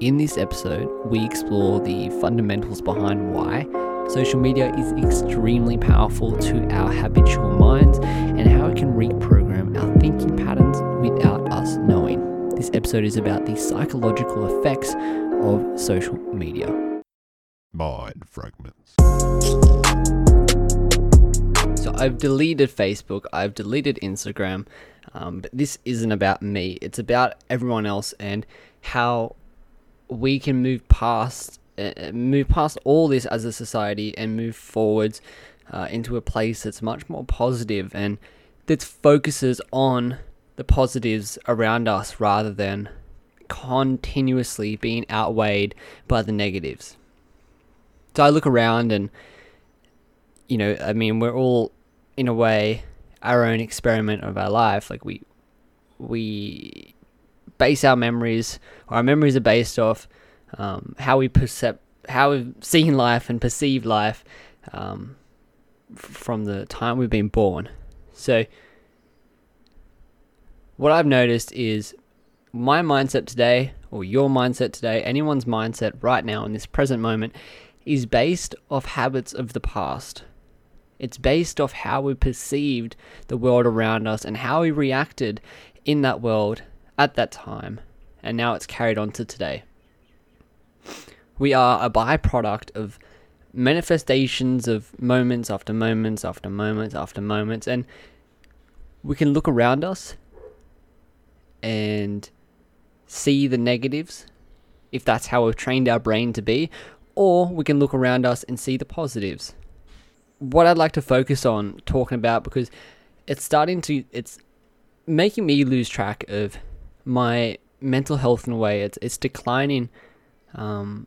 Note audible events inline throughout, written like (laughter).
In this episode, we explore the fundamentals behind why social media is extremely powerful to our habitual minds and how it can reprogram our thinking patterns without us knowing. This episode is about the psychological effects of social media. Mind fragments. So I've deleted Facebook, I've deleted Instagram, um, but this isn't about me. It's about everyone else and how we can move past uh, move past all this as a society and move forwards uh, into a place that's much more positive and that focuses on the positives around us rather than continuously being outweighed by the negatives. So I look around and you know, I mean, we're all in a way our own experiment of our life. Like we we base our memories, or our memories are based off um, how we perceive, how we've seen life and perceived life um, from the time we've been born. So, what I've noticed is my mindset today, or your mindset today, anyone's mindset right now in this present moment, is based off habits of the past. It's based off how we perceived the world around us and how we reacted in that world at that time, and now it's carried on to today. We are a byproduct of manifestations of moments after moments after moments after moments, and we can look around us and see the negatives if that's how we've trained our brain to be, or we can look around us and see the positives. What I'd like to focus on talking about because it's starting to it's making me lose track of my mental health in a way. It's it's declining um,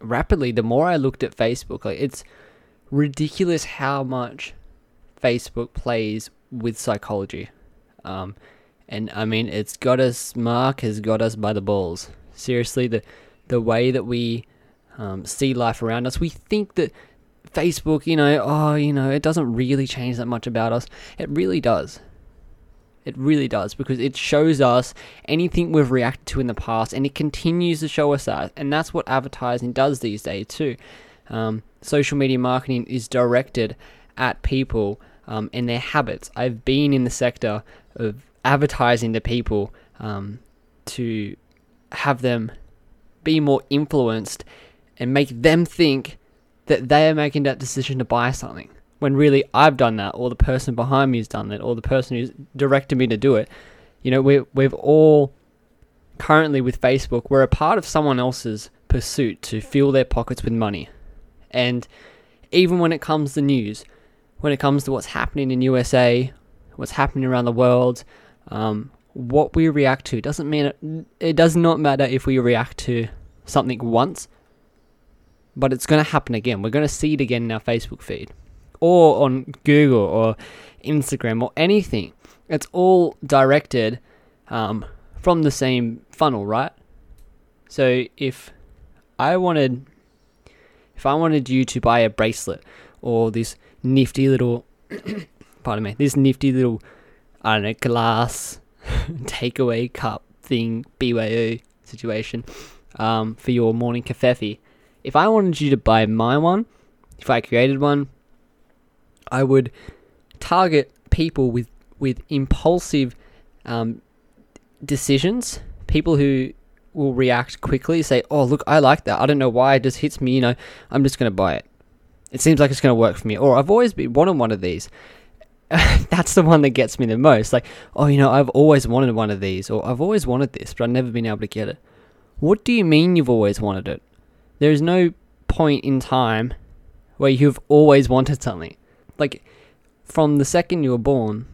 rapidly. The more I looked at Facebook, like it's ridiculous how much Facebook plays with psychology. Um, and I mean, it's got us. Mark has got us by the balls. Seriously, the the way that we um, see life around us, we think that Facebook, you know, oh, you know, it doesn't really change that much about us. It really does. It really does because it shows us anything we've reacted to in the past and it continues to show us that. And that's what advertising does these days, too. Um, social media marketing is directed at people um, and their habits. I've been in the sector of advertising to people um, to have them be more influenced and make them think that they are making that decision to buy something when really I've done that, or the person behind me has done that, or the person who's directed me to do it. You know, we we've all currently with Facebook, we're a part of someone else's pursuit to fill their pockets with money. And even when it comes to news, when it comes to what's happening in USA, what's happening around the world, um, what we react to doesn't mean it, it does not matter if we react to something once, but it's going to happen again. We're going to see it again in our Facebook feed or on Google or Instagram or anything. It's all directed um, from the same funnel, right? So if I wanted, if I wanted you to buy a bracelet or this nifty little, (coughs) pardon me, this nifty little, I don't know, glass (laughs) takeaway cup thing, BYO situation, um, for your morning cafe. If I wanted you to buy my one, if I created one, I would target people with with impulsive um, decisions, people who will react quickly, say, "Oh, look, I like that. I don't know why it just hits me. You know, I'm just going to buy it. It seems like it's going to work for me." Or I've always been wanted one of these. (laughs) That's the one that gets me the most. Like, oh, you know, I've always wanted one of these, or I've always wanted this, but I've never been able to get it. What do you mean you've always wanted it? There is no point in time where you've always wanted something like from the second you were born,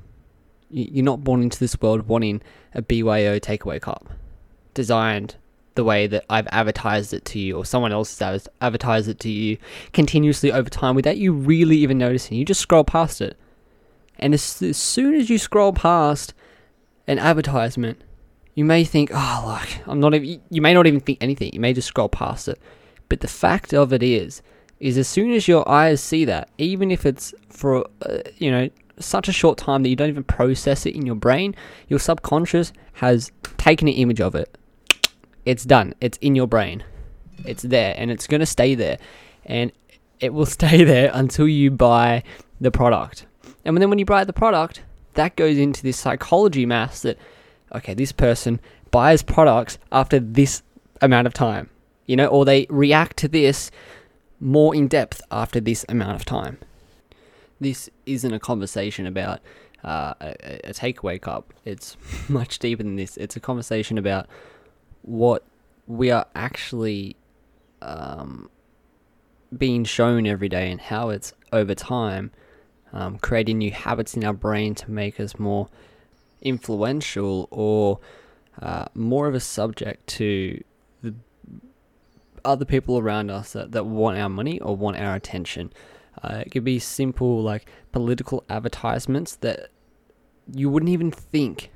you're not born into this world wanting a BYO takeaway cup designed the way that I've advertised it to you or someone else has advertised it to you continuously over time without you really even noticing. You just scroll past it. And as, as soon as you scroll past an advertisement, you may think, ah, oh, look, I'm not even, you may not even think anything. You may just scroll past it. But the fact of it is, is as soon as your eyes see that, even if it's for uh, you know such a short time that you don't even process it in your brain, your subconscious has taken an image of it, it's done. It's in your brain. It's there and it's going to stay there. And it will (laughs) stay there until you buy the product. And then when you buy the product, that goes into this psychology mass that, okay, this person buys products after this amount of time, you know, or they react to this more in depth after this amount of time. This isn't a conversation about uh, a, a takeaway cup. It's (laughs) much deeper than this. It's a conversation about what we are actually um, being shown every day and how it's over time um, creating new habits in our brain to make us more influential or uh, more of a subject to other people around us that, that want our money or want our attention. Uh, it could be simple like political advertisements that you wouldn't even think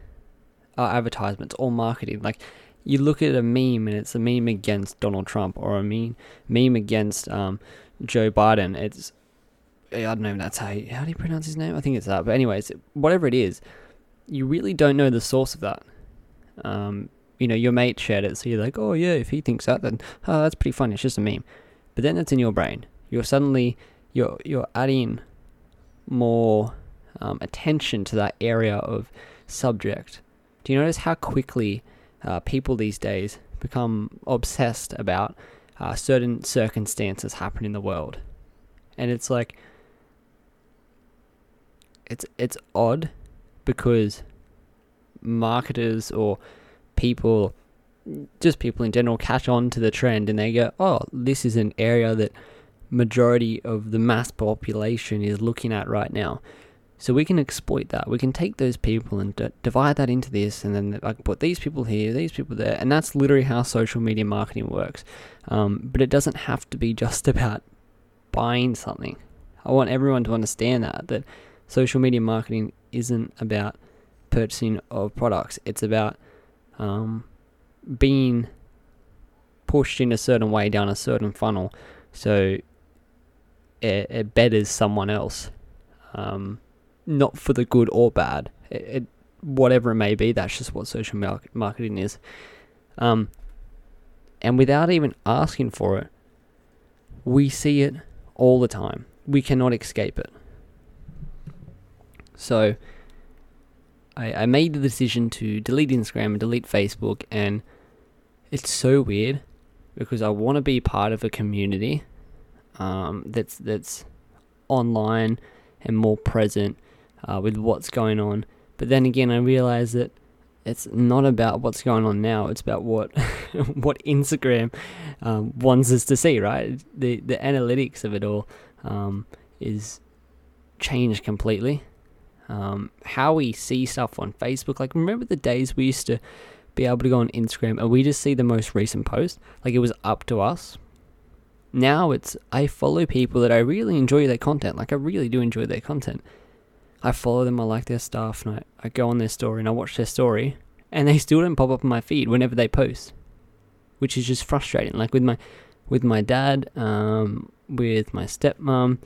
are advertisements or marketing. Like you look at a meme and it's a meme against Donald Trump or a meme meme against um, Joe Biden. It's I don't know that's how you, how do you pronounce his name? I think it's that. But anyways, whatever it is, you really don't know the source of that. Um, you know, your mate shared it, so you're like, oh yeah, if he thinks that, then oh, that's pretty funny. It's just a meme. But then it's in your brain. You're suddenly you're you're adding more um, attention to that area of subject. Do you notice how quickly uh, people these days become obsessed about uh, certain circumstances happening in the world? And it's like, it's it's odd because marketers or people just people in general catch on to the trend and they go oh this is an area that majority of the mass population is looking at right now so we can exploit that. We can take those people and d- divide that into this, and then I can put these people here, these people there, and that's literally how social media marketing works. Um, but it doesn't have to be (laughs) just about buying something. I want everyone to understand that that social media marketing isn't about purchasing of products. It's about um, being pushed in a certain way down a certain funnel, so it, it betters someone else. Um, not for the good or bad. It, it, whatever it may be, that's just what social marketing is. Um, and without even asking for it, we see it all the time. We cannot escape it. So, I, I made the decision to delete Instagram and delete Facebook, and it's so weird because I want to be part of a community um, that's that's online and more present uh, with what's going on. But then again, I realize that it's not about what's going on now. It's about what (laughs) what Instagram um, wants us to see, right? The the analytics of it all um, is changed completely. Um, how we see stuff on Facebook, like remember the days we used to be able to go on Instagram and we just see the most recent post, like it was up to us. Now it's I follow people that I really enjoy their content, like I really do enjoy their content I follow them, I like their stuff, and I, I go on their story and I watch their story, and they still don't pop up on my feed whenever they post, which is just frustrating. Like with my with my dad, um, with my stepmom,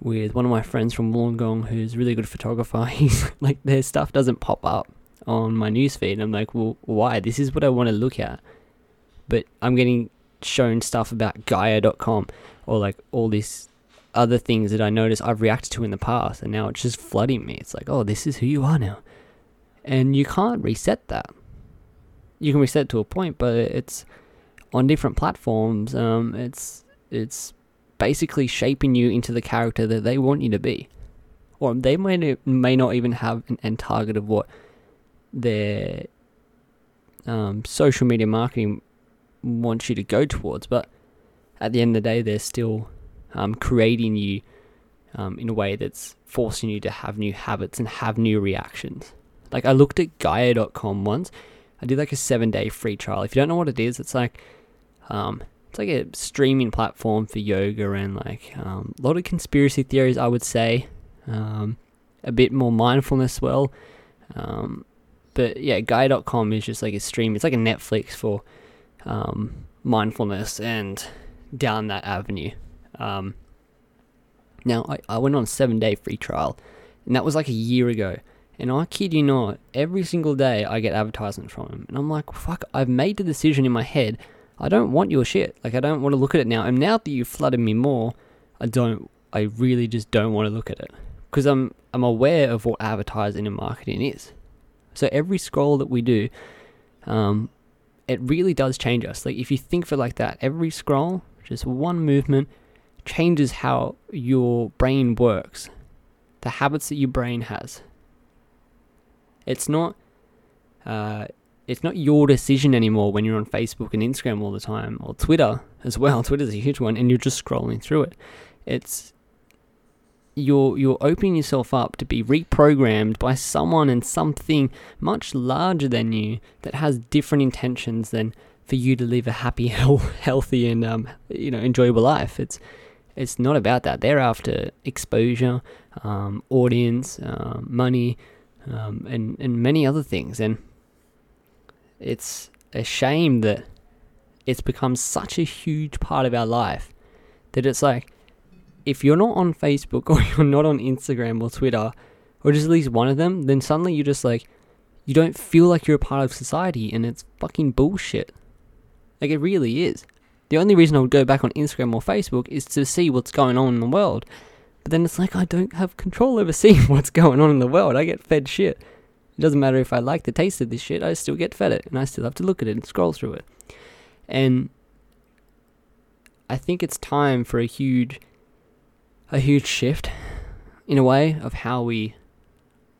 with one of my friends from Wollongong who's really good photographer. (laughs) He's like their stuff doesn't pop up on my newsfeed. And I'm like, well, why? This is what I want to look at, but I'm getting shown stuff about Gaia.com or like all these other things that I noticed I've reacted to in the past, and now it's just flooding me. It's like, oh, this is who you are now, and you can't reset that. You can reset to a point, but it's on different platforms. Um, it's it's basically shaping you into the character that they want you to be, or they may may not even have an end target of what their um, social media marketing wants you to go towards, but at the end of the day, they're still um, creating you um, in a way that's forcing you to have new habits and have new reactions. Like I looked at Gaia.com once. I did like a seven day free trial. If you don't know what it is, it's like um, it's like a streaming platform for yoga and like um, a lot of conspiracy theories. I would say um, a bit more mindfulness well. Um, but yeah, Gaia.com is just like a stream. It's like a Netflix for um, mindfulness and down that avenue. Um, now, I, I went on a seven day free trial, and that was like a year ago. And I kid you not, every single day I get advertisements from them. And I'm like, fuck, I've made the decision in my head. I don't want your shit. Like, I don't want to look at it now. And now that you've flooded me more, I don't, I really just don't want to look at it. Because I'm, I'm aware of what advertising and marketing is. So every scroll that we do, um, it really does change us. Like, if you think for like that, every scroll, just one movement, changes how your brain works, the habits that your brain has. It's not uh, it's not your decision anymore when you're on Facebook and Instagram all the time or Twitter as well. (laughs) Twitter's a huge one and you're just scrolling through it. It's you're you're opening yourself up to be reprogrammed by someone and something much larger than you that has different intentions than for you to live a happy, (laughs) healthy, and um, you know enjoyable life. It's it's not about that. They're after exposure, um, audience, um, money, um, and and many other things. And it's a shame that it's become such a huge part of our life that it's like if you're not on Facebook (laughs) or you're not on Instagram or Twitter or just at least one of them, then suddenly you're just like you don't feel like you're a part of society and it's fucking bullshit. Like it really is. The only reason I would go back on Instagram or Facebook is to see what's going on in the world. But then it's like I don't have control over seeing (laughs) what's going on in the world. I get fed shit. It doesn't matter if I like the taste of this shit, I still get fed it and I still have to look at it and scroll through it. And I think it's time for a huge a huge shift in a way of how we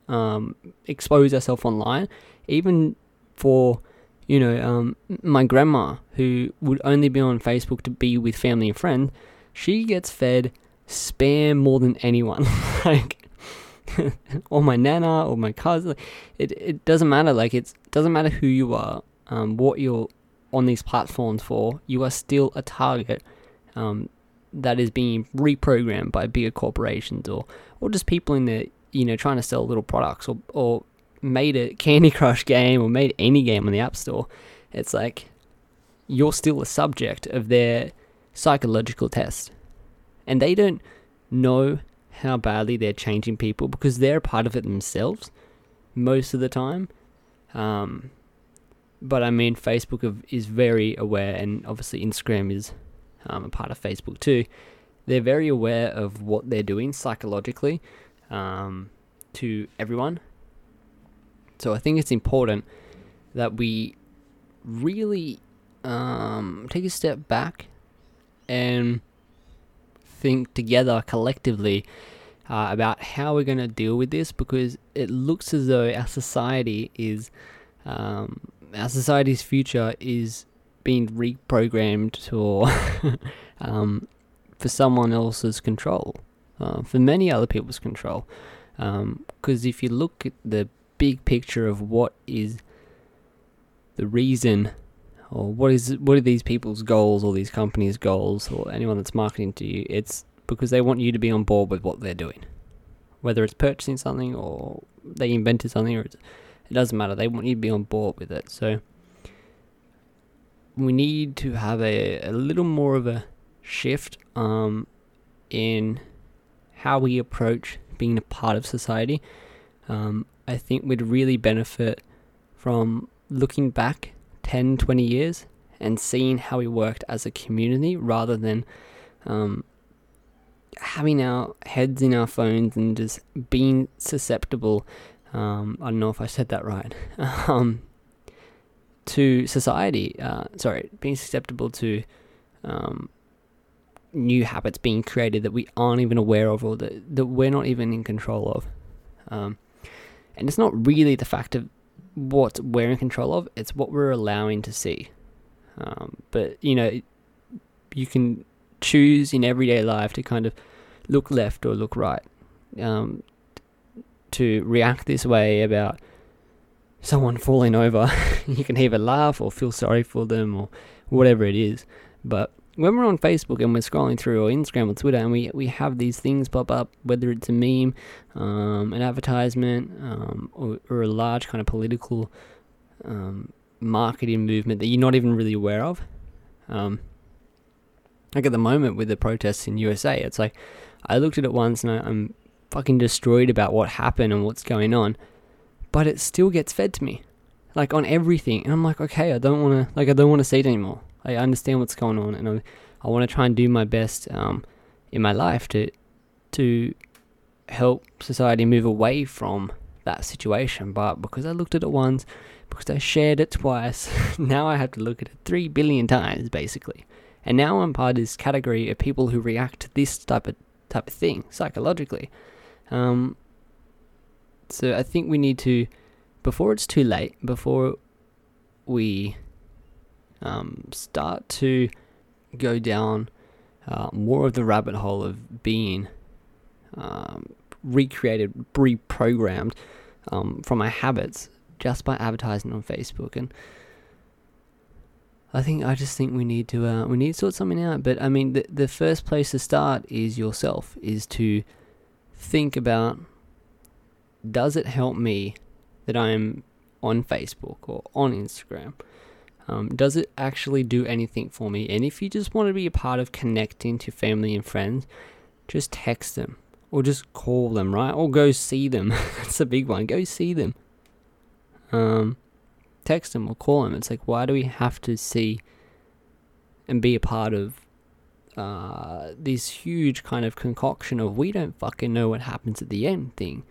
um, expose ourselves online, even for you know um, my grandma who would only be on Facebook to be with family and friends. She gets fed spam more than anyone. (laughs) like, (laughs) or my nana or my cousin. It it doesn't matter. Like it doesn't matter who you are, um, what you're on these platforms for. You are still a target. Um, that is being reprogrammed by bigger corporations or or just people in the you know trying to sell little products or or made a Candy Crush game or made any game on the App Store. It's like you're still a subject of their psychological test and they don't know how badly they're changing people because they're a part of it themselves most of the time. Um, but I mean, Facebook is very aware, and obviously Instagram is um, a part of Facebook too. They're very aware of what they're doing psychologically um, to everyone. So I think it's important that we really um, take a step back and think together collectively uh, about how we're going to deal with this because it looks as though our society is um, our society's future is being reprogrammed for (laughs) um, for someone else's control, uh, for many other people's control. Because um, if you look at the big picture of what is the reason or what is what are these people's goals or these companies' goals or anyone that's marketing to you? It's because they want you to be on board with what they're doing, whether it's purchasing something or they invented something or it doesn't matter. They want you to be on board with it. So we need to have a, a little more of a shift um, in how we approach being a part of society. Um, I think we'd really benefit from looking back 10, 20 years and seeing how we worked as a community rather than um, having our heads in our phones and just being susceptible. Um, I don't know if I said that right. (laughs) um, to society, uh, sorry, being susceptible to um, new habits being created that we aren't even aware of or that, that we're not even in control of. Um, and it's not really the fact of what we're in control of, it's what we're allowing to see. Um, but, you know, you can choose in everyday life to kind of look left or look right. Um, to react this way about someone falling over, (laughs) you can either laugh or feel sorry for them or whatever it is. But when we're on Facebook and we're scrolling through or Instagram or Twitter and we, we have these things pop up, whether it's a meme, um, an advertisement, um, or, or, a large kind of political um, marketing movement that you're not even really aware of. Um, like at the moment with the protests in USA, it's like I looked at it once and I, I'm fucking destroyed about what happened and what's going on. but it still gets fed to me, like on everything. And I'm like, okay, I don't want to, like, I don't want to see it anymore. I understand what's going on, and I, I want to try and do my best um, in my life to, to help society move away from that situation. But because I looked at it once, because I shared it twice, (laughs) now I have to look at it three billion times, basically. And now I'm part of this category of people who react to this type of type of thing psychologically. Um, so I think we need to, before it's too late, before we um, start to go down uh, more of the rabbit hole of being um, recreated, reprogrammed um, from my habits just by advertising on Facebook. And I think I just think we need to uh, we need to sort something out. But I mean, the the first place to start is yourself. Is to think about does it help me that I'm on Facebook or on Instagram? Um, does it actually do anything for me? And if you just want to be a part of connecting to family and friends, just text them or just call them, right? Or go see them. (laughs) That's a big one. Go see them. Um, text them or call them. It's like, why do we have to see and be a part of uh, this huge kind of concoction of we don't fucking know what happens at the end thing?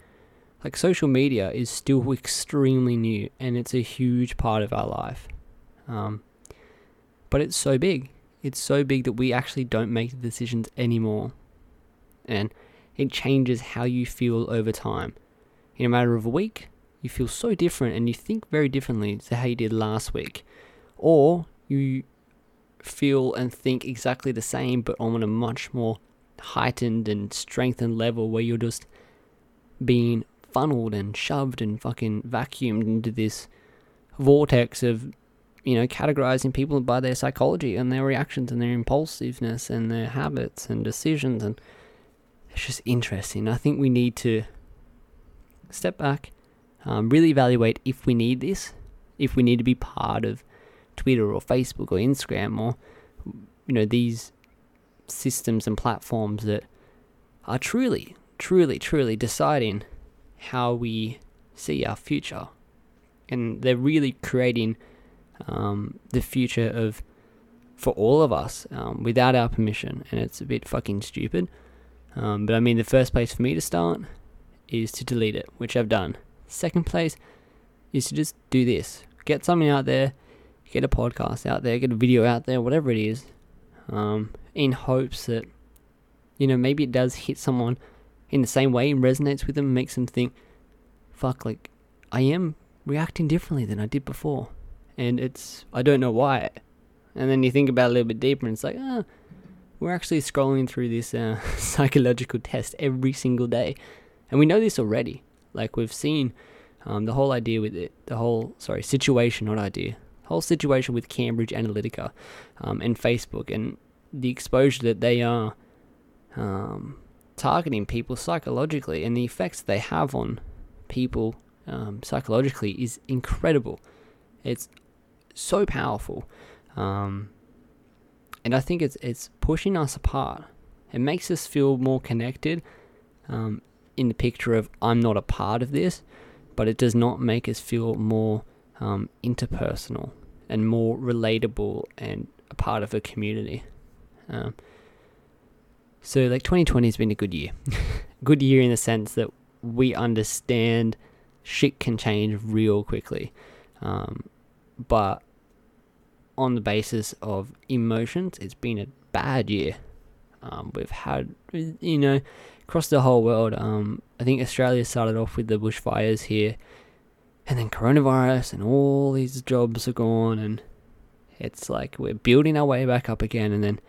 Like, social media is still extremely new and it's a huge part of our life. Um, but it's so big. It's so big that we actually don't make the decisions anymore. And it changes how you feel over time. In a matter of a week, you feel so different and you think very differently to how you did last week. Or you feel and think exactly the same but on a much more heightened and strengthened level where you're just being funneled and shoved and fucking vacuumed into this vortex of you know categorizing people by their psychology and their reactions and their impulsiveness and their habits and decisions and it's just interesting. I think we need to step back um, really evaluate if we need this, if we need to be part of Twitter or Facebook or Instagram or you know these systems and platforms that are truly, truly, truly deciding how we see our future, and they're really creating um, the future of for all of us um, without our permission, and it's a bit fucking stupid. Um, but I mean, the first place for me to start is to delete it, which I've done. Second place is to just do this. Get something out there, get a podcast out there, get a video out there, whatever it is, um, in hopes that, you know, maybe it does hit someone in the same way and resonates with them, makes them think, fuck, like, I am reacting differently than I did before. And it's, I don't know why. And then you think about it a little bit deeper and it's like, ah, we're actually scrolling through this uh, (laughs) psychological test every single day. And we know this already. Like we've seen um, the whole idea with it, the whole sorry situation, not idea, whole situation with Cambridge Analytica um, and Facebook and the exposure that they are um, targeting people psychologically and the effects they have on people um, psychologically is incredible. It's so powerful, um, and I think it's it's pushing us apart. It makes us feel more connected, um, in the picture of I'm not a part of this, but it does not make us feel more um, interpersonal and more relatable and a part of a community. Um, so, like 2020 has been a good year. (laughs) good year in the sense that we understand shit can change real quickly. Um, but on the basis of emotions, it's been a bad year. Um, we've had, you know, across the whole world. Um, I think Australia started off with the bushfires here, and then coronavirus, and all these jobs are gone, and it's like we're building our way back up again, and then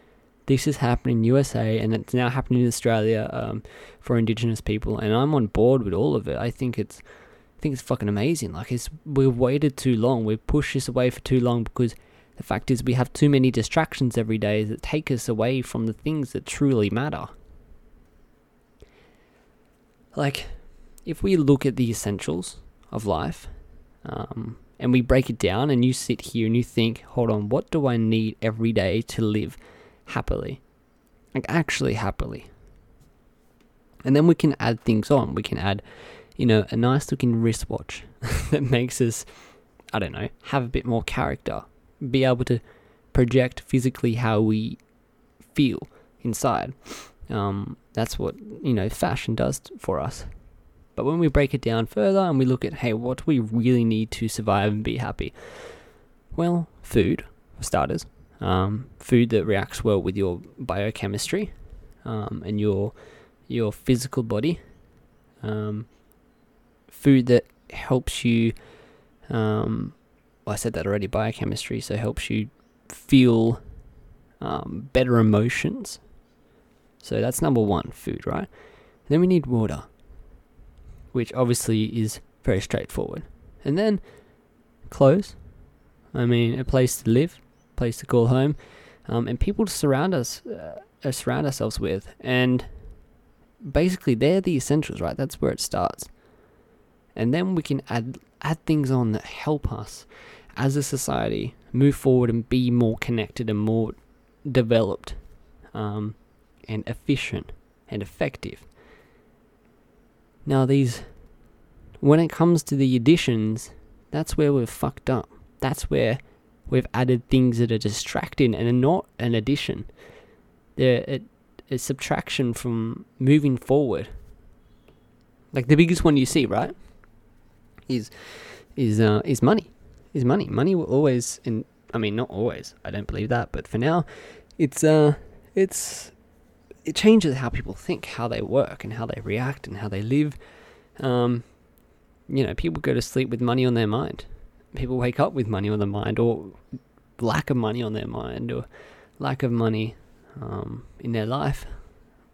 this is happening in USA, and it's now happening in Australia um, for Indigenous people, and I'm on board with all of it. I think it's, I think it's fucking amazing. Like it's we've waited too long, we've pushed this away for too long because the fact is we have too many distractions every day that take us away from the things that truly matter. Like if we look at the essentials of life um, and we break it down and you sit here and you think hold on what do i need every day to live happily? Like actually happily. And then we can add things on. We can add you know, a nice looking wristwatch (laughs) that makes us, I don't know, have a bit more character, be able to project physically how we feel inside. Um, that's what, you know, fashion does for us. But when we break it down further and we look at, hey, what do we really need to survive and be happy? Well, food, for starters. Um, food that reacts well with your biochemistry um, and your your physical body. Um, food that helps you. Um, well, I said that already. Biochemistry, so helps you feel um, better emotions. So that's number one, food, right? Then we need water, which obviously is very straightforward. And then clothes. I mean, a place to live, place to call home, um, and people to surround us, uh, surround ourselves with. And basically, they're the essentials, right? That's where it starts. And then we can add add things on that help us as a society move forward and be more connected and more developed um, and efficient and effective. Now, these, when it comes to the additions, that's where we've fucked up. That's where we've added things that are distracting and are not an addition. They're a, a subtraction from moving forward. Like the biggest one you see, right? Is is uh, is money. Is money. Money will always in I mean not always. I don't believe that, but for now it's uh it's it changes how people think, how they work and how they react and how they live. Um you know, people go to sleep with money on their mind people wake up with money on their mind or lack of money on their mind or lack of money um, in their life.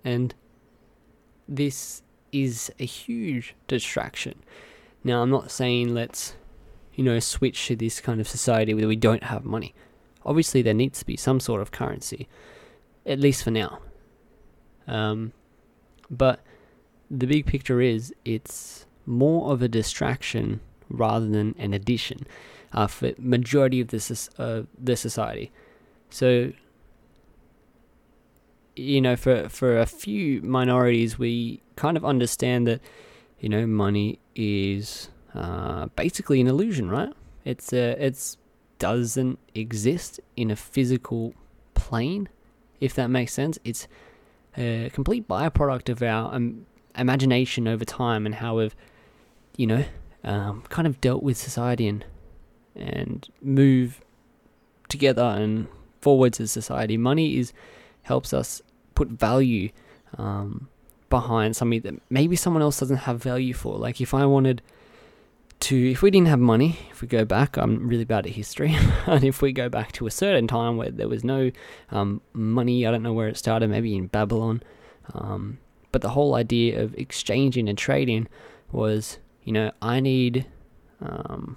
And this is a huge distraction. Now, I'm not saying let's, you know, switch to this kind of society where we don't have money. Obviously, there needs to be some sort of currency, at least for now. Um, but the big picture is it's more of a distraction rather than an addition uh, for majority of this uh, the society. So you know, for for a few minorities, we kind of understand that you know money is uh, basically an illusion, right? It's uh, it's doesn't exist in a physical plane, if that makes sense. It's a complete byproduct of our um, imagination over time and how we've, you know, um, kind of dealt with society and and move together and forwards as society. Money is helps us put value um, behind something that maybe someone else doesn't have value for. Like if I wanted to, if we didn't have money, if we go back, I'm really bad at history, (laughs) and if we go back to a certain time where there was no um, money, I don't know where it started, maybe in Babylon, um, but the whole idea of exchanging and trading was you know, I need, um,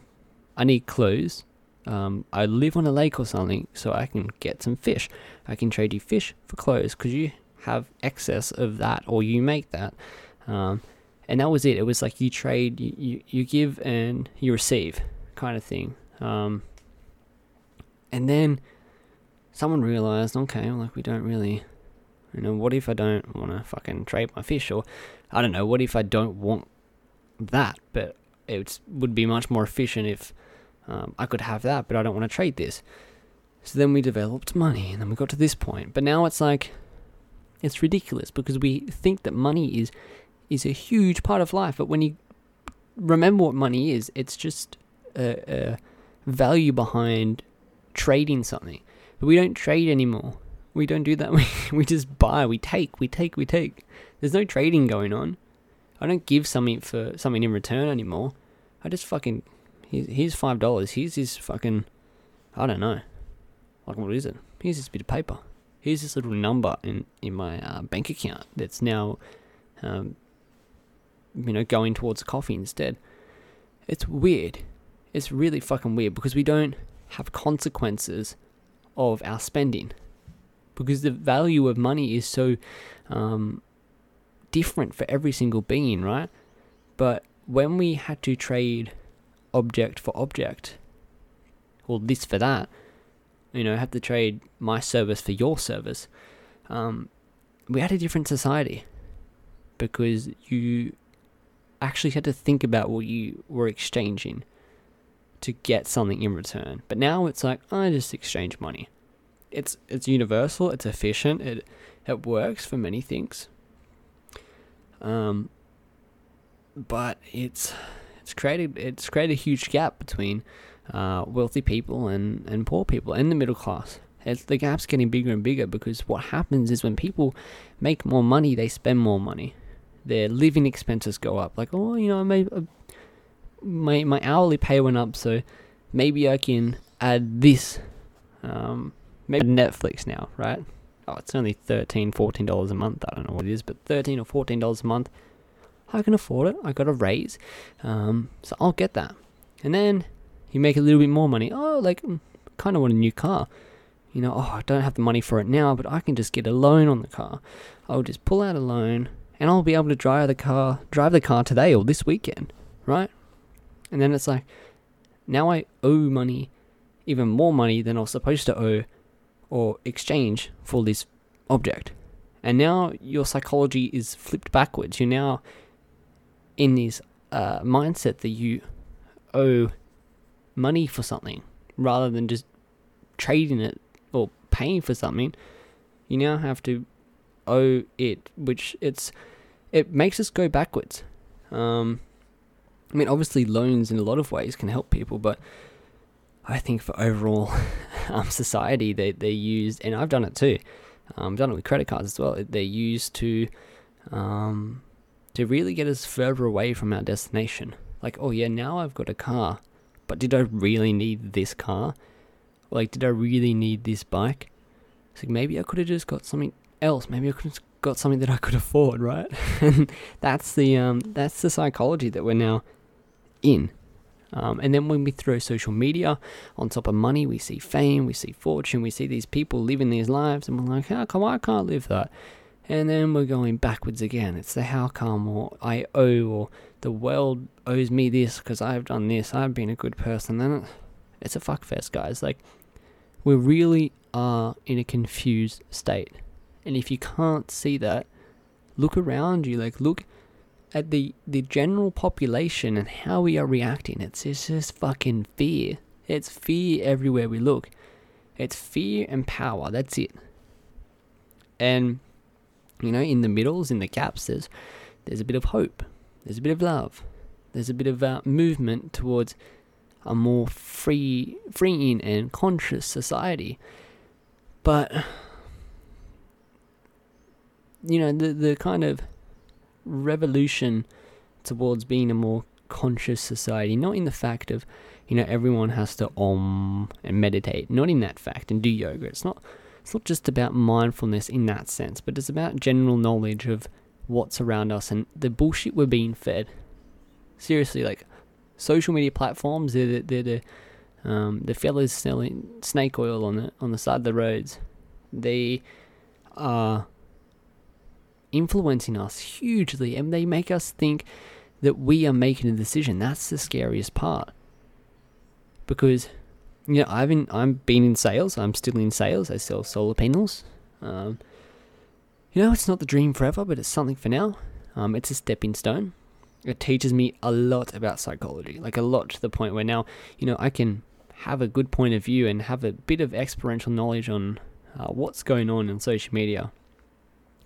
I need clothes. Um, I live on a lake or something, so I can get some fish. I can trade you fish for clothes because you have excess of that, or you make that. Um, and that was it. It was like you trade, you, you, you give and you receive, kind of thing. Um, and then someone realized, okay, like we don't really, you know, what if I don't want to fucking trade my fish, or I don't know, what if I don't want that, but it would be much more efficient if um, I could have that, but I don't want to trade this. So then we developed money, and then we got to this point. But now it's like, it's ridiculous because we think that money is is a huge part of life. But when you remember what money is, it's just a, a value behind trading something. But we don't trade anymore. We don't do that. (laughs) We, we just buy, we take, we take, we take. There's no trading going on. I don't give something for something in return anymore. I just fucking here's five dollars. Here's this fucking I don't know. Like what is it? Here's this bit of paper. Here's this little number in in my uh, bank account that's now, um, you know, going towards coffee instead. It's weird. It's really fucking weird because we don't have consequences of our spending because the value of money is so um, different for every single being, right? But when we had to trade object for object, or this for that, you know, have to trade my service for your service, um, we had a different society because you actually had to think about what you were exchanging to get something in return. But now it's like I just exchange money. It's it's universal, it's efficient, it it works for many things. Um but it's it's created it's created a huge gap between uh, wealthy people and, and poor people and the middle class. It's, the gap's getting bigger and bigger because what happens is when people make more money, they spend more money. Their living expenses go up. Like, oh, you know, maybe, uh, my my hourly pay went up, so maybe I can add this. Um, maybe Netflix now, right? Oh, it's only 13 dollars a month. I don't know what it is, but thirteen or fourteen dollars a month. I can afford it. I got a raise, um, so I'll get that. And then you make a little bit more money. Oh, like mm, kind of want a new car. You know, oh, I don't have the money for it now, but I can just get a loan on the car. I'll just pull out a loan, and I'll be able to drive the car, drive the car today or this weekend, right? And then it's like, now I owe money, even more money than I was supposed to owe, or exchange for this object. And now your psychology is flipped backwards. You're now in this uh, mindset that you owe money for something rather than just trading it or paying for something. You now have to owe it, which it's it makes us go backwards. Um, I mean, obviously, loans in a lot of ways can help people, but I think for overall (laughs) um, society, they they're used, and I've done it too. Um, I've done it with credit cards as well. They're used to um, to really get us further away from our destination. Like, oh yeah, now I've got a car, but did I really need this car? Like, did I really need this bike? It's like maybe I could have just got something else. Maybe I could have got something that I could afford, right? and (laughs) that's the um, that's the psychology that we're now in. Um, and then when we throw social media on top of money, we see fame, we see fortune, we see these people living these lives, and we're like, how come I can't live that? And then we're going backwards again. It's the how come, or I owe, or the world owes me this because I've done this, I've been a good person. Then it's a fuckfest, guys. Like, we really are in a confused state. And if you can't see that, look around you. Like, look at the, the general population and how we are reacting. It's, it's just fucking fear. It's fear everywhere we look. It's fear and power. That's it. And you know, in the middles, in the gaps, there's there's a bit of hope, there's a bit of love, there's a bit of uh, movement towards a more free, freeing and conscious society. But you know, the the kind of revolution towards being a more conscious society, not in the fact of, you know, everyone has to om and meditate, not in that fact, and do yoga. It's not it's not just about mindfulness in that sense, but it's about general knowledge of what's around us and the bullshit we're being fed. Seriously, like social media platforms, they're the, they're the um, the fellas selling snake oil on the on the side of the roads. They are influencing us hugely, and they make us think that we are making a decision. That's the scariest part, because you know, I've been I'm been in sales. I'm still in sales. I sell solar panels. Um, you know, it's not the dream forever, but it's something for now. Um, it's a stepping stone. It teaches me a lot about psychology, like a lot to the point where now, you know, I can have a good point of view and have a bit of experiential knowledge on uh, what's going on in social media.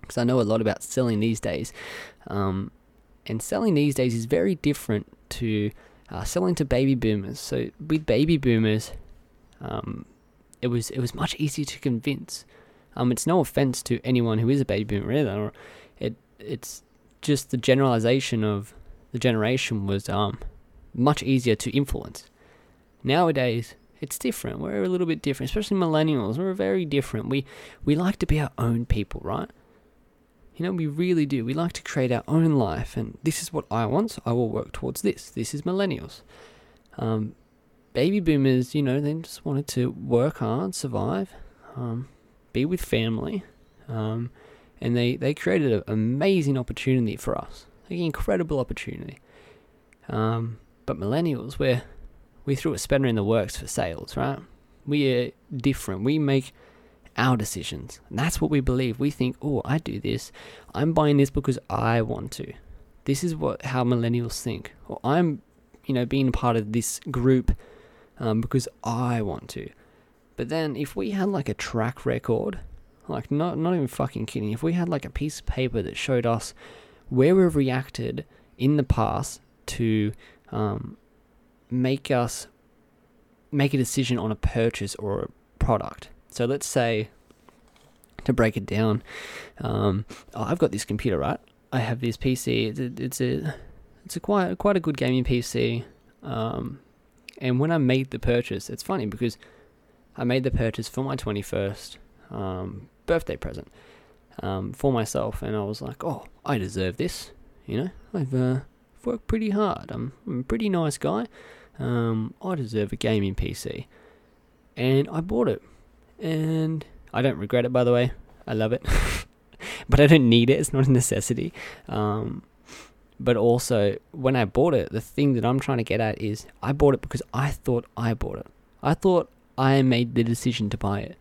Because I know a lot about selling these days. Um, and selling these days is very different to uh, selling to baby boomers. So with baby boomers, um, it was it was much easier to convince. Um, it's no offense to anyone who is a baby boomer either. Or it it's just the generalization of the generation was um much easier to influence. Nowadays, it's different. We're a little bit different, especially millennials. We're very different. We we like to be our own people, right? You know, we really do. We like to create our own life, and this is what I want. So I will work towards this. This is millennials. Um, baby boomers, you know, they just wanted to work hard, survive, um, be with family, um, and they, they created an amazing opportunity for us, like an incredible opportunity. Um, but millennials, we're, we threw a spanner in the works for sales, right? We are different. We make our decisions. And that's what we believe. We think, oh, I do this. I'm buying this because I want to. this is what how millennials think. Or I'm, you know, being part of this group um, because I want to. But then if we had like a track record, like not not even fucking kidding, if we had like a piece of paper that showed us where we've reacted in the past to um, make us make a decision on a purchase or a product. So let's say to break it down, um, oh, I've got this computer, right? I have this PC. It's a, it's a, it's a quite quite a good gaming PC. Um, and when I made the purchase, it's funny because I made the purchase for my twenty first um, birthday present um, for myself, and I was like, oh, I deserve this. You know, I've uh, worked pretty hard. I'm, I'm a pretty nice guy. Um, I deserve a gaming PC, and I bought it, and I don't regret it. By the way, I love it, (laughs) but I don't need it. It's not a necessity. Um, but also, when I bought it, the thing that I'm trying to get at is I bought it because I thought I bought it. I thought I made the decision to buy it,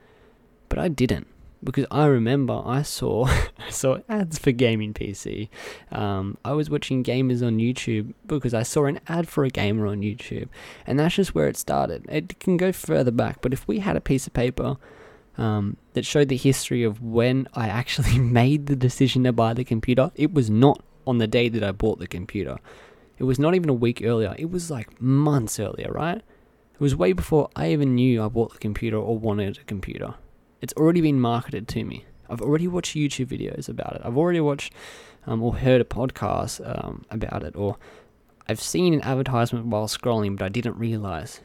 but I didn't because I remember I saw (laughs) I saw ads for gaming PC. Um, I was watching gamers on YouTube because I saw an ad for a gamer on YouTube, and that's just where it started. It can go further back, but if we had a piece of paper um, that showed the history of when I actually (laughs) made the decision to buy the computer, it was not on the day that I bought the computer. It was not even a week earlier. It was like months earlier, right? It was way before I even knew I bought the computer or wanted a computer. It's already been marketed to me. I've already watched YouTube videos about it. I've already watched um, or heard a podcast um, about it, or I've seen an advertisement while scrolling, but I didn't realize.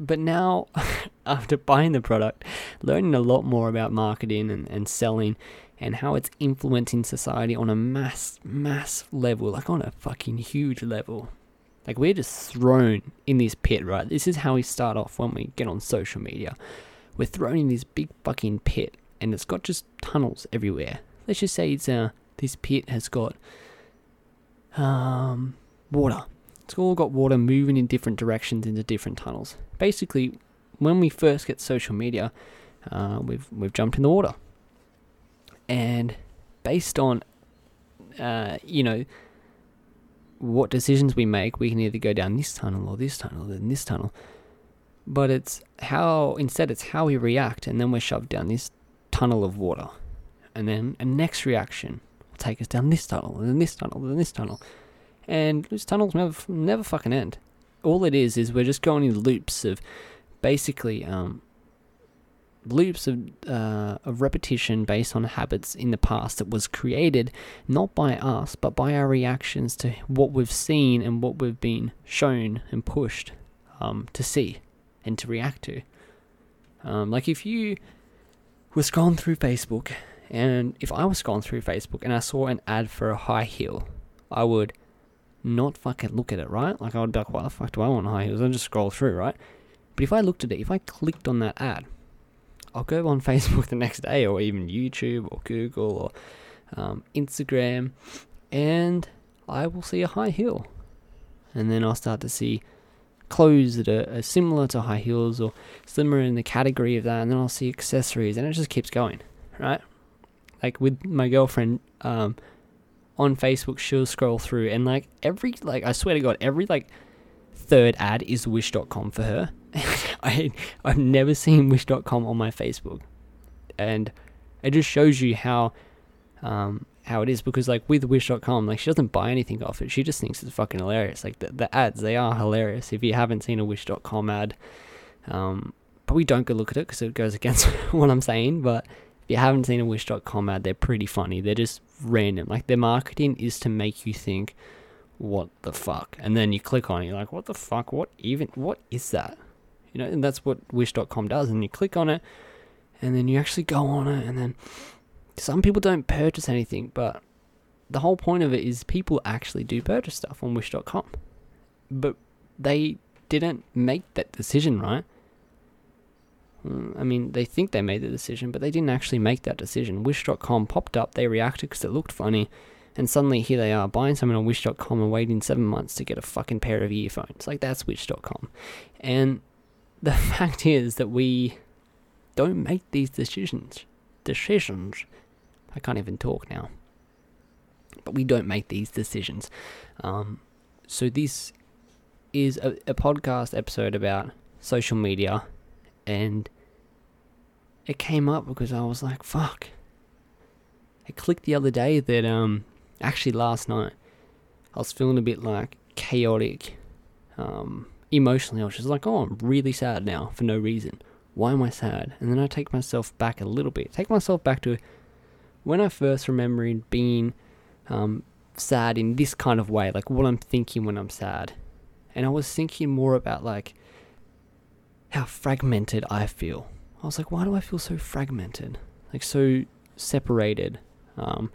But now, (laughs) after buying the product, learning a lot more about marketing and, and selling and how it's influencing society on a mass, mass level, like on a fucking huge level. Like we're just thrown in this pit, right? This is how we start off when we get on social media we're thrown in this big fucking pit and it's got just tunnels everywhere. Let's just say it's uh this pit has got um water. It's all got water moving in different directions into different tunnels. Basically, when we first get social media, uh, we've we've jumped in the water, and based on uh, you know what decisions we make, we can either go down this tunnel or this tunnel and this tunnel but it's how instead it's how we react and then we're shoved down this tunnel of water. And then a next reaction will take us down this tunnel and then this tunnel and then this tunnel. And these tunnels never never fucking end. All it is is we're just going in loops of basically um, loops of uh, of repetition based on habits in the past that was created not by us but by our reactions to what we've seen and what we've been shown and pushed um, to see and to react to. Um, like if you were scrolling through Facebook, and if I was scrolling through Facebook and I saw an ad for a high heel, I would not fucking look at it, right? Like I would be like, why the fuck do I want high heels? I'll just scroll through, right? But if I looked at it, if I clicked on that ad, I'll go on (laughs) Facebook the next day, or even YouTube, or Google, or um, Instagram, and I will see a high heel, and then I'll start to see clothes that are, are, similar to high heels or similar in the category of that, and then I'll see accessories, and it just keeps going, right? Like with my girlfriend um, on Facebook, she'll scroll through, and like every like I swear to God, every like third ad is Wish.com for her. (laughs) I I've never seen Wish.com on my Facebook, and it just shows you how um, how it is because like with wish.com like she doesn't buy anything off it. She just thinks it's fucking hilarious. Like the, the ads they are hilarious. If you haven't seen a wish.com ad um probably don't go look at it because it goes against (laughs) what i'm saying but if you haven't seen a wish.com ad they're pretty funny. They're just random. Like their marketing is to make you think what the fuck? And then you click on it you're like what the fuck? What even what is that? You know and that's what wish.com does and you click on it and then you actually go on it and then some people don't purchase anything, but the whole point of it is people actually do purchase stuff on wish.com. But they didn't make that decision, right? Mm, I mean, they think they made the decision, but they didn't actually make that decision. Wish.com popped up, they reacted because it looked funny, and suddenly here they are buying something on Wish.com and waiting seven months to get a fucking pair of earphones. Like, that's Wish.com. And the (laughs) fact is that we don't make these decisions. Decisions I can't even talk now. but we don't make these decisions. Um, so this is a, a podcast episode about social media, and it came up because I was like, "Fuck." It clicked the other day that um, actually last night, I was feeling a bit like chaotic, um, emotionally. I was just like, "Oh, I'm really sad now for no reason." why am I sad? And then I take myself back a little bit. Take myself back to when I first remembered being um, sad in this kind of way, like what I'm thinking when I'm sad. And I was thinking more about like how fragmented I feel. I was like, why do I feel so fragmented? Like so separated um,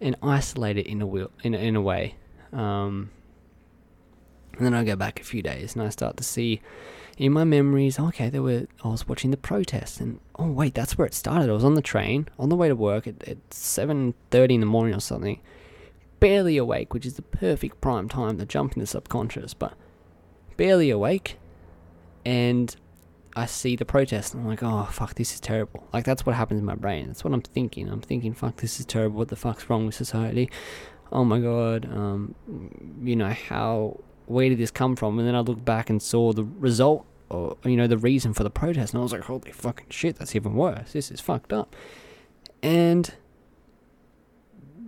and isolated in a, in, a, in a way. Um, and then I go back a few days and I start to see in my memories, okay, there were I was watching the protests, and oh wait, that's where it started. I was on the train on the way to work at, at seven thirty in the morning or something, barely awake, which is the perfect prime time to jump in the subconscious, but barely awake, and I see the protest, and I'm like, oh fuck, this is terrible. Like that's what happens in my brain. That's what I'm thinking. I'm thinking, fuck, this is terrible. What the fuck's wrong with society? Oh my god, um, you know how where did this come from? And then I looked back and saw the result, or you know, the reason for the protest, and I was like, holy fucking shit, that's even worse. This is fucked up. And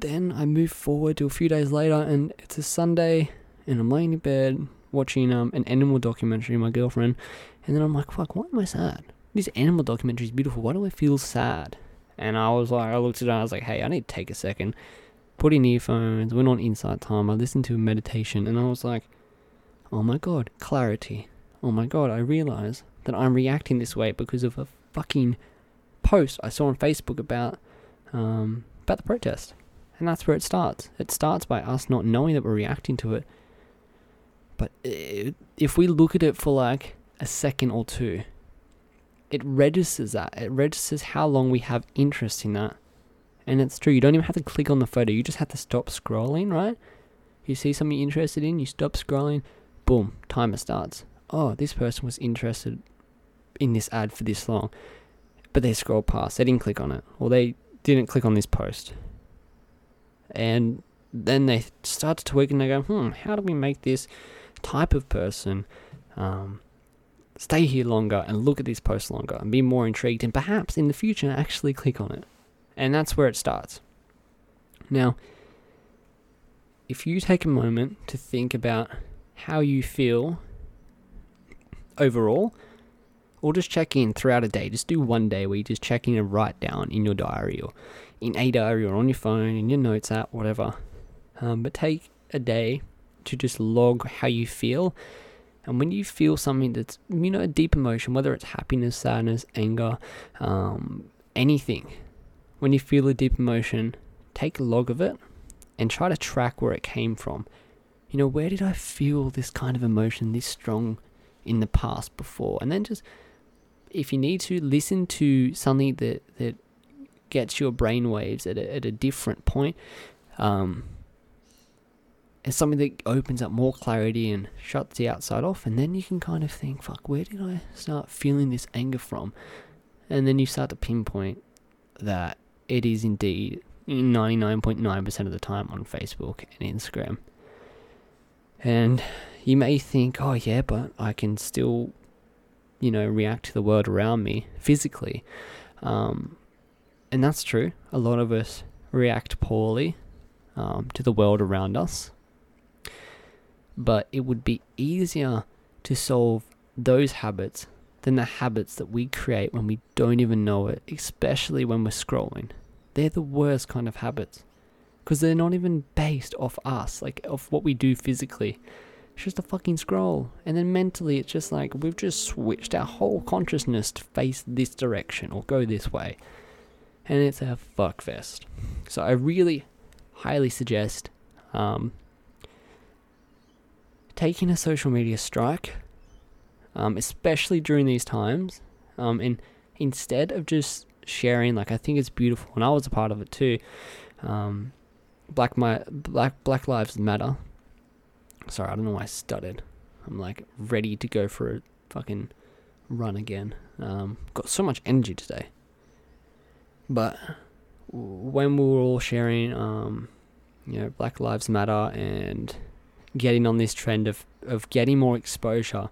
then I moved forward to a few days later, and it's a Sunday, and I'm laying in bed watching um, an animal documentary with my girlfriend, and then I'm like, fuck, why am I sad? This animal documentary is beautiful. Why do I feel sad? And I was like, I looked at it, I was like, hey, I need to take a second. Put in earphones, went on Insight Timer, I listened to a meditation, and I was like, Oh my god, clarity. Oh my god, I realize that I'm reacting this way because of a fucking post I saw on Facebook about um, about the protest. And that's where it starts. It starts by us not knowing that we're reacting to it. But if we look at it for like a second or two, it registers that. It registers how long we have interest in that. And it's true, you don't even have to click on the photo, you just have to stop scrolling, right? You see something you're interested in, you stop scrolling, boom, timer starts. Oh, this person was interested in this ad for this long, but they scrolled past. They didn't click on it, or they didn't click on this post. And then they start to tweak and they go, hmm, how do we make this type of person um, stay here longer and look at this post longer and be more intrigued and perhaps in the future actually click on it? And that's where it starts. Now, if you take a moment to think about how you feel overall, or just check in throughout a day. Just do one day where you just check in and write down in your diary or in a diary or on your phone, in your notes app, whatever. Um, but take a day to just log how you feel. And when you feel something that's, you know, a deep emotion, whether it's happiness, sadness, anger, um, anything, when you feel a deep emotion, take a log of it and try to track where it came from you know, where did I feel this kind of emotion this strong in the past before? And then just, if you need to, listen to something that, that gets your brain waves at a, at a different point. Um, and something that opens up more clarity and shuts the outside off. And then you can kind of think, fuck, where did I start feeling this anger from? And then you start to pinpoint that it is indeed 99.9% of the time on Facebook and Instagram. And you may think, oh, yeah, but I can still, you know, react to the world around me physically. Um, and that's true. A lot of us react poorly um, to the world around us. But it would be easier to solve those habits than the habits that we create when we don't even know it, especially when we're scrolling. They're the worst kind of habits because they're not even based off us, like off what we do physically. It's just a fucking scroll. And then mentally, it's just like we've just switched our whole consciousness to face this direction or go this way. And it's a fuck fest. So I really highly suggest um, taking a social media strike, um, especially during these times. Um, and instead of just sharing, like I think it's beautiful, and I was a part of it too. Um, Black my Black Black Lives Matter. Sorry, I don't know why I stuttered. I'm like ready to go for a fucking run again. Um, got so much energy today. But when we were all sharing um, you know, Black Lives Matter and getting on this trend of, of getting more exposure,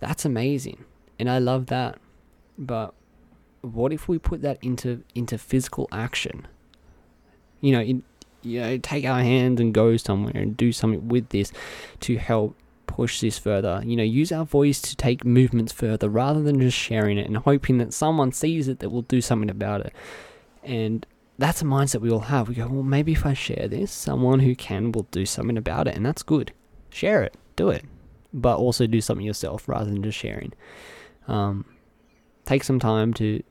that's amazing. And I love that. But what if we put that into into physical action? You know, in, you know, take our hands and go somewhere and do something with this to help push this further. You know, use our voice to take movements further rather than just sharing it and hoping that someone sees it that will do something about it. And that's a mindset we all have. We go, well, maybe if I share this, someone who can will do something about it, and that's good. Share it, do it, but also do something yourself rather than just sharing. Um, take some time to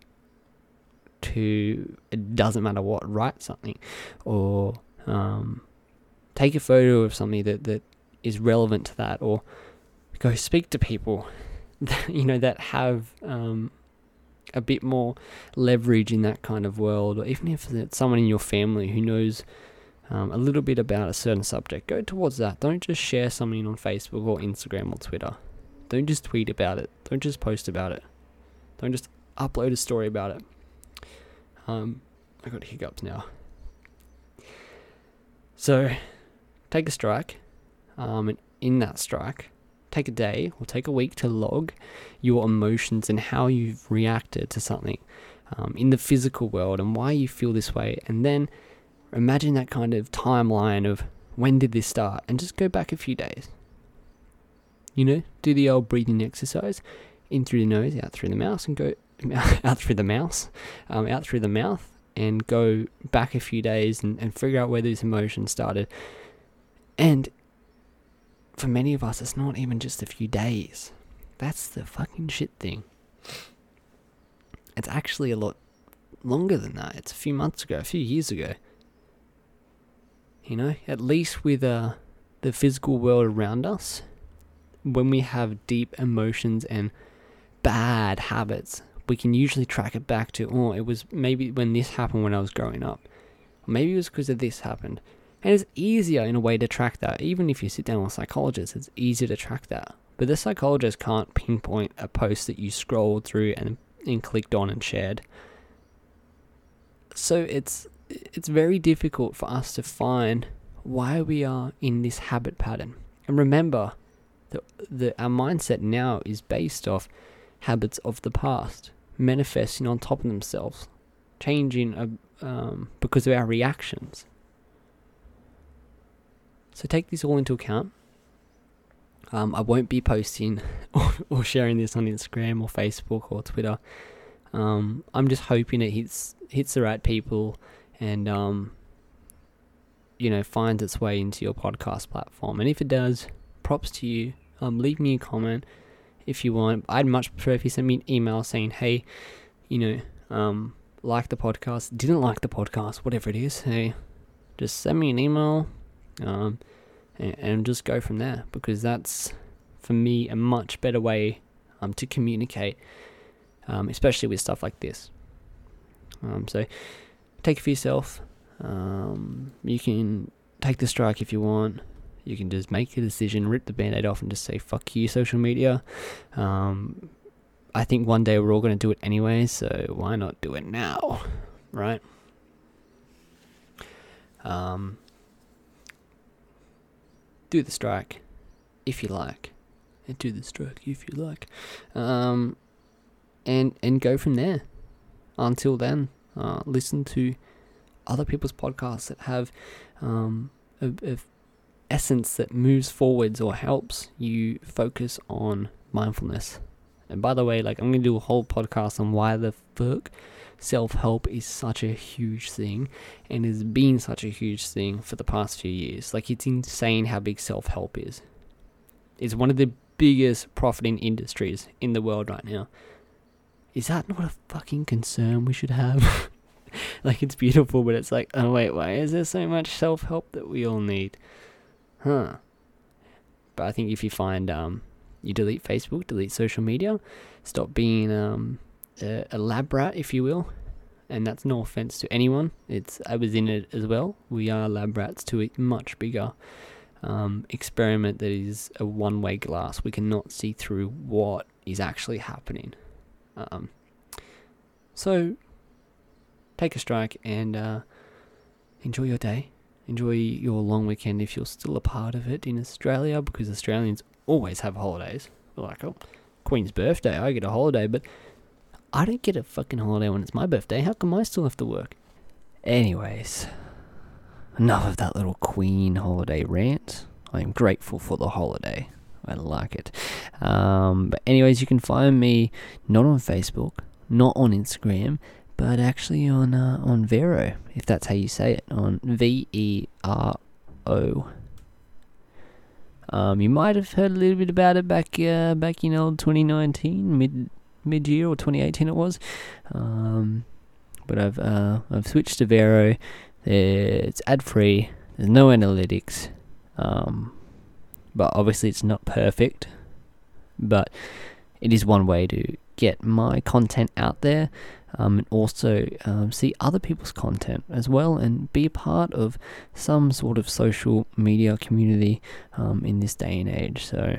to it doesn't matter what write something or um, take a photo of something that that is relevant to that or go speak to people (laughs) that, you know that have um, a bit more leverage in that kind of world or even if it's someone in your family who knows um, a little bit about a certain subject go towards that. Don't just share something on facebook or instagram or twitter. Don't just tweet about it. Don't just post about it. Don't just upload a story about it um, I got hiccups now. So, take a strike, um, and in that strike, take a day or take a week to log your emotions and how you've reacted to something um, in the physical world and why you feel this way, and then imagine that kind of timeline of when did this start, and just go back a few days. You know, do the old breathing exercise in through the nose, out through the mouth, and go (laughs) out through the mouse, um, out through the mouth, and go back a few days and, and figure out where these emotions started. And for many of us, it's not even just a few days. That's the fucking shit thing. It's actually a lot longer than that. It's a few months ago, a few years ago. You know, at least with uh, the physical world around us, when we have deep emotions and bad habits we can usually track it back to, oh, it was maybe when this happened when I was growing up. maybe it was because of this happened. And it's easier in a way to track that. Even if you sit down with a psychologist, it's easier to track that. But the psychologist can't pinpoint a post that you scrolled through and, and clicked on and shared. So it's it's very difficult for us to find why we are in this habit pattern. And remember that the, our mindset now is based off habits of the past manifesting on top of themselves, changing uh, um, because of our reactions. So take this all into account. Um, I won't be posting (laughs) or, or, sharing this on Instagram or Facebook or Twitter. Um, I'm just hoping it hits hits the right people and um, you know finds its way into your podcast platform. And if it does, props to you. Um, leave me a comment if you want. I'd much prefer if you sent me an email saying, hey, you know, um, like the podcast, didn't like the podcast, whatever it is. Hey, just send me an email um, and, and just go from there because that's, for me, a much better way um, to communicate, um, especially with stuff like this. Um, so take it for yourself. Um, you can take the strike if you want you can just make a decision, rip the band aid off, and just say, fuck you, social media. Um, I think one day we're all going to do it anyway, so why not do it now? Right? Um, do the strike if you like. And do the strike if you like. Um, and, and go from there. Until then, uh, listen to other people's podcasts that have um, a, a essence that moves forwards or helps you focus on mindfulness. And by the way, like I'm gonna do a whole podcast on why the fuck self-help is such a huge thing and has been such a huge thing for the past few years. Like it's insane how big self-help is. It's one of the biggest profiting industries in the world right now. Is that not a fucking concern we should have? (laughs) like it's beautiful, but it's like, oh wait, why is there so much self-help that we all need? Huh. But I think if you find um, you delete Facebook, delete social media, stop being um, a, a lab rat, if you will. And that's no offense to anyone. It's I was in it as well. We are lab rats to a much bigger um, experiment that is a one-way glass. We cannot see through what is actually happening. Um, so take a strike and uh, enjoy your day Enjoy your long weekend if you're still a part of it in Australia, because Australians always have holidays. Like, oh, Queen's birthday, I get a holiday, but I don't get a fucking holiday when it's my birthday. How come I still have to work? Anyways, enough of that little Queen holiday rant. I am grateful for the holiday. I like it. Um, but anyways, you can find me not on Facebook, not on Instagram, but actually on uh, on Vero, if that's how you say it, on V E R O. Um, you might have heard a little bit about it back uh, back in old 2019, mid mid year or 2018 it was. Um, but I've uh, I've switched to Vero. It's ad free. There's no analytics. Um, but obviously it's not perfect. But it is one way to get my content out there um, and also um, see other people's content as well and be a part of some sort of social media community um, in this day and age. So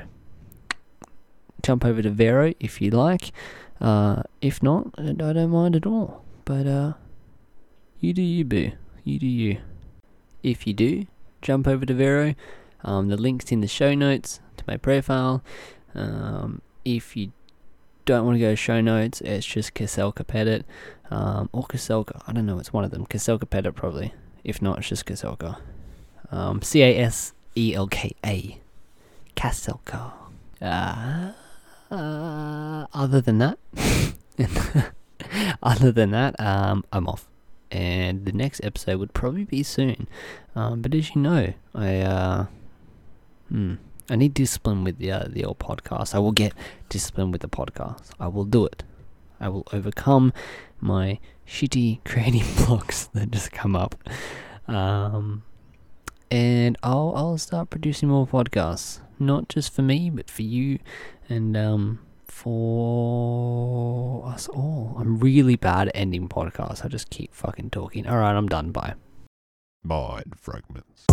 jump over to Vero if you like. Uh, if not, I don't mind at all. But uh, you do you, boo. You do you. If you do, jump over to Vero. Um, the link's in the show notes to my profile. Um, if you don't want to go to show notes, it's just Caselka Pettit. Um, or Caselka. I don't know, it's one of them. Caselka Pettit, probably. If not, it's just Caselka. Um, C A S E L K A. Caselka. Uh, uh, other than that, (laughs) other than that, um, I'm off. And the next episode would probably be soon. Um, but as you know, I, uh, hmm, I need discipline with the uh, the old podcast. I will get discipline with the podcast. I will do it. I will overcome my shitty (laughs) creative blocks that just come up. Um, and I'll I'll start producing more podcasts, not just for me, but for you, and um, for us all. I'm really bad at ending podcasts. I just keep fucking talking. All right, I'm done. Bye. Mind fragments.